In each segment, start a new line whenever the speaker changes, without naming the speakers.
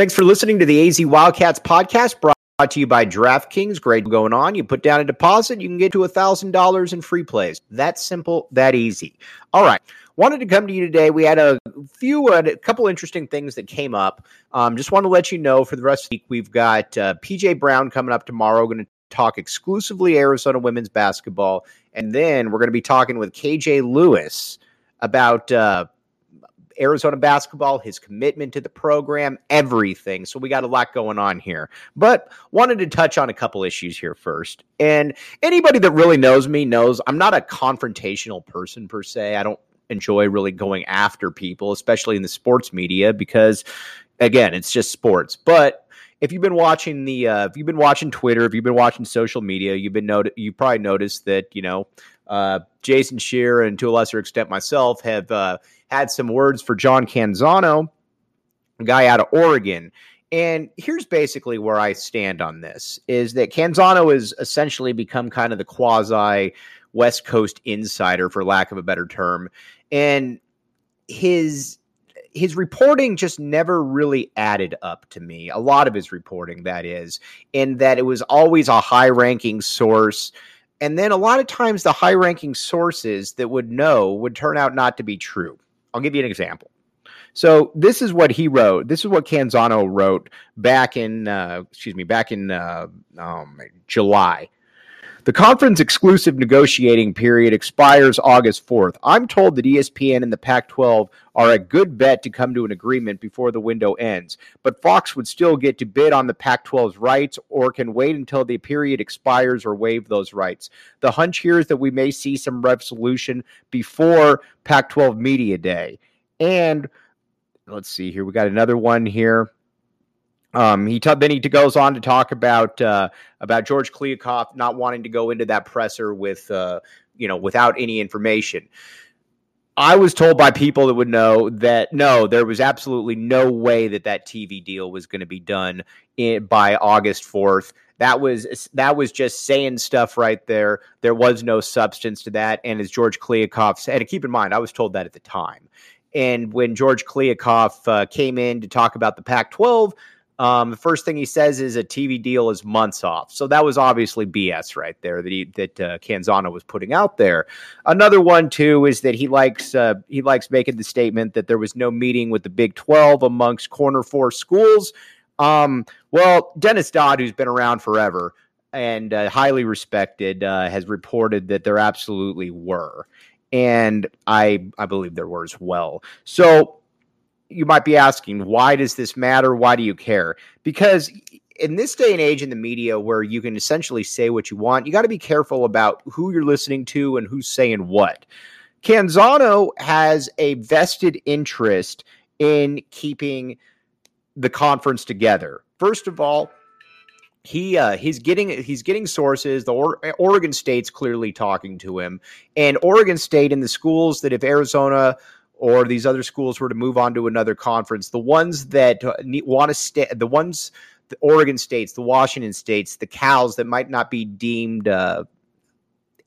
Thanks for listening to the AZ Wildcats podcast brought to you by DraftKings. Great going on. You put down a deposit, you can get to $1,000 in free plays. That simple, that easy. All right. Wanted to come to you today. We had a few, uh, a couple interesting things that came up. Um, just want to let you know for the rest of the week, we've got uh, PJ Brown coming up tomorrow. Going to talk exclusively Arizona women's basketball. And then we're going to be talking with KJ Lewis about uh, Arizona basketball, his commitment to the program, everything. So we got a lot going on here. But wanted to touch on a couple issues here first. And anybody that really knows me knows I'm not a confrontational person per se. I don't enjoy really going after people, especially in the sports media, because again, it's just sports. But if you've been watching the, uh, if you've been watching Twitter, if you've been watching social media, you've been noted, you probably noticed that you know uh, Jason Scheer and to a lesser extent myself have uh, had some words for John Canzano, a guy out of Oregon. And here's basically where I stand on this is that Canzano has essentially become kind of the quasi West Coast insider, for lack of a better term. And his his reporting just never really added up to me. A lot of his reporting, that is, in that it was always a high ranking source. And then a lot of times the high ranking sources that would know would turn out not to be true. I'll give you an example. So this is what he wrote. This is what Canzano wrote back in, uh, excuse me, back in uh, um, July. The conference exclusive negotiating period expires August 4th. I'm told that ESPN and the Pac 12 are a good bet to come to an agreement before the window ends, but Fox would still get to bid on the Pac 12's rights or can wait until the period expires or waive those rights. The hunch here is that we may see some resolution before Pac 12 Media Day. And let's see here, we got another one here. Um, he t- then he goes on to talk about uh, about George Kliavkoff not wanting to go into that presser with uh, you know without any information. I was told by people that would know that no, there was absolutely no way that that TV deal was going to be done in, by August fourth. That was that was just saying stuff right there. There was no substance to that. And as George Kliavkoff said, and keep in mind, I was told that at the time. And when George Kliavkoff uh, came in to talk about the Pac-12, um, the first thing he says is a TV deal is months off. So that was obviously BS right there that he that uh, Canzano was putting out there. Another one too is that he likes uh, he likes making the statement that there was no meeting with the Big Twelve amongst corner four schools. Um, well, Dennis Dodd, who's been around forever and uh, highly respected, uh, has reported that there absolutely were, and I I believe there were as well. So you might be asking, why does this matter? Why do you care? Because in this day and age in the media where you can essentially say what you want, you got to be careful about who you're listening to and who's saying what. Canzano has a vested interest in keeping the conference together. First of all, he uh, he's getting he's getting sources. The or- Oregon State's clearly talking to him, and Oregon State and the schools that if Arizona or these other schools were to move on to another conference, the ones that want to stay, the ones, the Oregon states, the Washington states, the Cals that might not be deemed uh,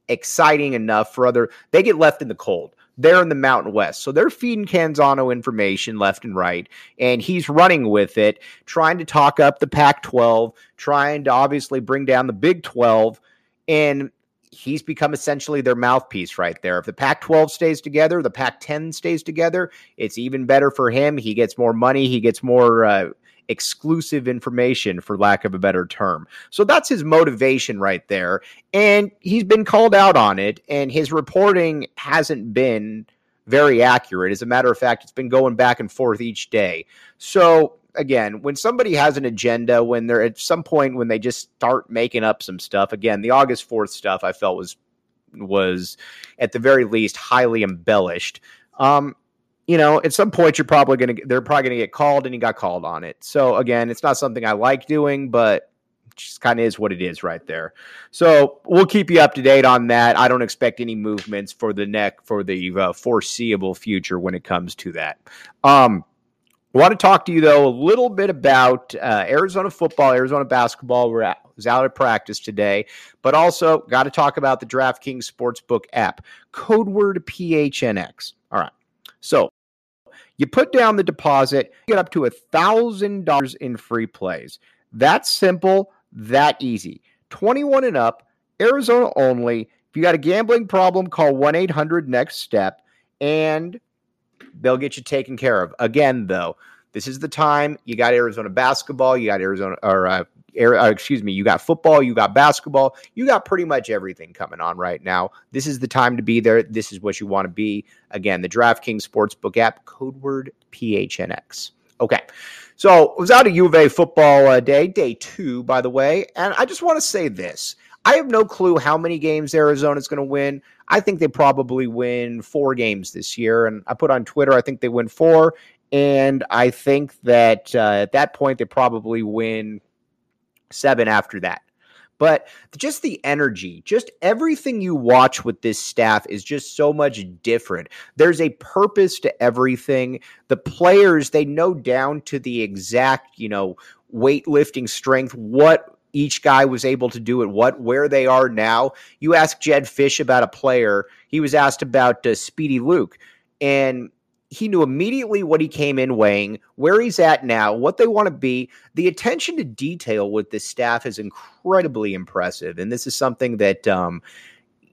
exciting enough for other, they get left in the cold. They're in the Mountain West. So they're feeding Canzano information left and right, and he's running with it, trying to talk up the Pac 12, trying to obviously bring down the Big 12. And he's become essentially their mouthpiece right there. If the Pac 12 stays together, the Pac 10 stays together, it's even better for him. He gets more money, he gets more uh, exclusive information, for lack of a better term. So that's his motivation right there. And he's been called out on it, and his reporting hasn't been very accurate. As a matter of fact, it's been going back and forth each day. So again, when somebody has an agenda, when they're at some point when they just start making up some stuff, again, the August 4th stuff I felt was was at the very least highly embellished. Um, you know, at some point you're probably gonna they're probably gonna get called and he got called on it. So again, it's not something I like doing, but just kind of is what it is right there. So we'll keep you up to date on that. I don't expect any movements for the neck for the uh, foreseeable future when it comes to that. Um, I want to talk to you though a little bit about uh, Arizona football, Arizona basketball. We're at, was out of practice today, but also got to talk about the DraftKings Sportsbook app. Code word PHNX. All right. So You put down the deposit, get up to a thousand dollars in free plays. That's simple, that easy. 21 and up, Arizona only. If you got a gambling problem, call 1 800 Next Step and they'll get you taken care of. Again, though, this is the time you got Arizona basketball, you got Arizona, or uh, uh, excuse me, you got football, you got basketball, you got pretty much everything coming on right now. This is the time to be there. This is what you want to be. Again, the DraftKings Sportsbook app, code word PHNX. Okay. So it was out of U of A football uh, day, day two, by the way. And I just want to say this. I have no clue how many games Arizona is going to win. I think they probably win four games this year. And I put on Twitter, I think they win four. And I think that uh, at that point, they probably win seven after that. But just the energy, just everything you watch with this staff is just so much different. There's a purpose to everything. The players, they know down to the exact, you know, weightlifting strength, what each guy was able to do it, what where they are now. You ask Jedd Fisch about a player, he was asked about uh, Speedy Luke, and he knew immediately what he came in weighing, where he's at now, what they want to be. The attention to detail with this staff is incredibly impressive, and this is something that um,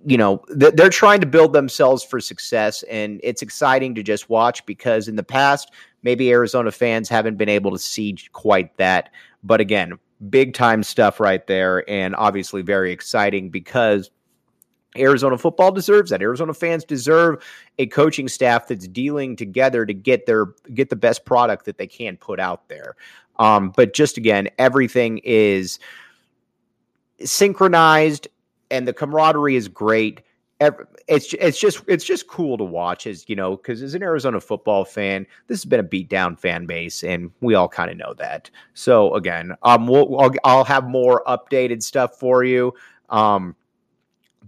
you know th- they're trying to build themselves for success, and it's exciting to just watch because in the past maybe Arizona fans haven't been able to see quite that, but again, big time stuff right there, and obviously very exciting because Arizona football deserves that. Arizona fans deserve a coaching staff that's dealing together to get their get the best product that they can put out there. Um, but just again, everything is synchronized, and the camaraderie is great. It's it's just it's just cool to watch, as you know, because as an Arizona football fan, this has been a beat down fan base, and we all kind of know that. So again, um, we'll, I'll, I'll have more updated stuff for you. Um,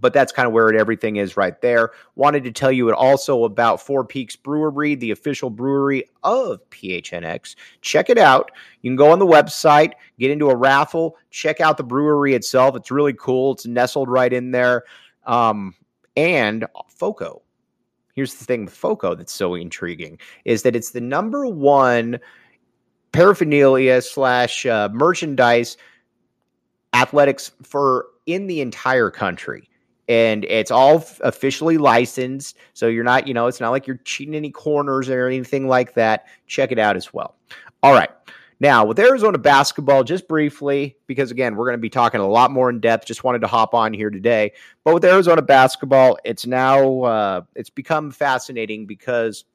but that's kind of where it, everything is right there. Wanted to tell you also about Four Peaks Brewery, the official brewery of PHNX. Check it out. You can go on the website, get into a raffle, check out the brewery itself. It's really cool. It's nestled right in there. Um, and FOCO. Here's the thing with FOCO that's so intriguing is that it's the number one paraphernalia slash uh, merchandise athletics for in the entire country and it's all officially licensed. So you're not, you know, it's not like you're cheating any corners or anything like that. Check it out as well. All right. Now, with Arizona basketball, just briefly, because again, we're going to be talking a lot more in depth. Just wanted to hop on here today. But with Arizona basketball, it's now uh, it's become fascinating because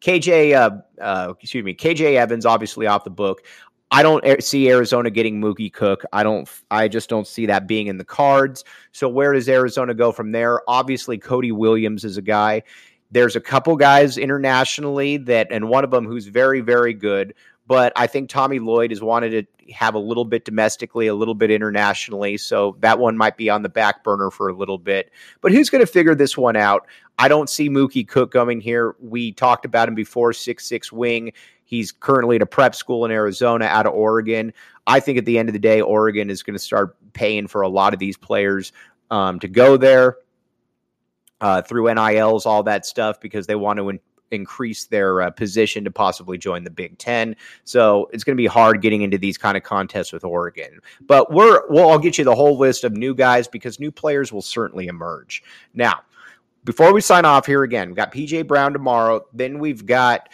KJ, uh, uh, excuse me, KJ Evans, obviously off the book. I don't see Arizona getting Mookie Cook. I don't. I just don't see that being in the cards. So where does Arizona go from there? Obviously, Cody Williams is a guy. There's a couple guys internationally that, and one of them who's very, very good. But I think Tommy Lloyd has wanted to have a little bit domestically, a little bit internationally. So that one might be on the back burner for a little bit. But who's going to figure this one out? I don't see Mookie Cook coming here. We talked about him before, six six wing. He's currently at a prep school in Arizona out of Oregon. I think at the end of the day, Oregon is going to start paying for a lot of these players um, to go there uh, through NILs, all that stuff, because they want to in- increase their uh, position to possibly join the Big Ten. So it's going to be hard getting into these kind of contests with Oregon. But we're well, I'll get you the whole list of new guys because new players will certainly emerge. Now, before we sign off here again, we've got PJ Brown tomorrow. Then we've got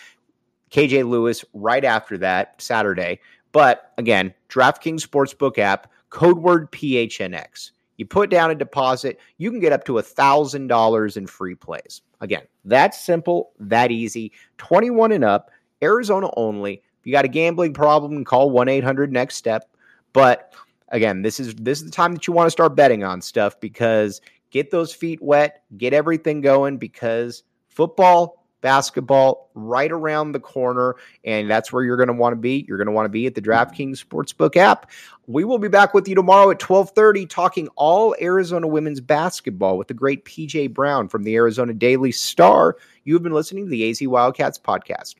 KJ Lewis right after that, Saturday. But again, DraftKings Sportsbook app, code word PHNX. You put down a deposit, you can get up to a $1,000 in free plays. Again, that's simple, that easy. 21 and up, Arizona only. If you got a gambling problem, call 1 800 Next Step. But again, this is this is the time that you want to start betting on stuff because get those feet wet, get everything going because football basketball right around the corner. And that's where you're going to want to be. You're going to want to be at the DraftKings Sportsbook app. We will be back with you tomorrow at 1230 talking all Arizona women's basketball with the great PJ Brown from the Arizona Daily Star. You've been listening to the AZ Wildcats podcast.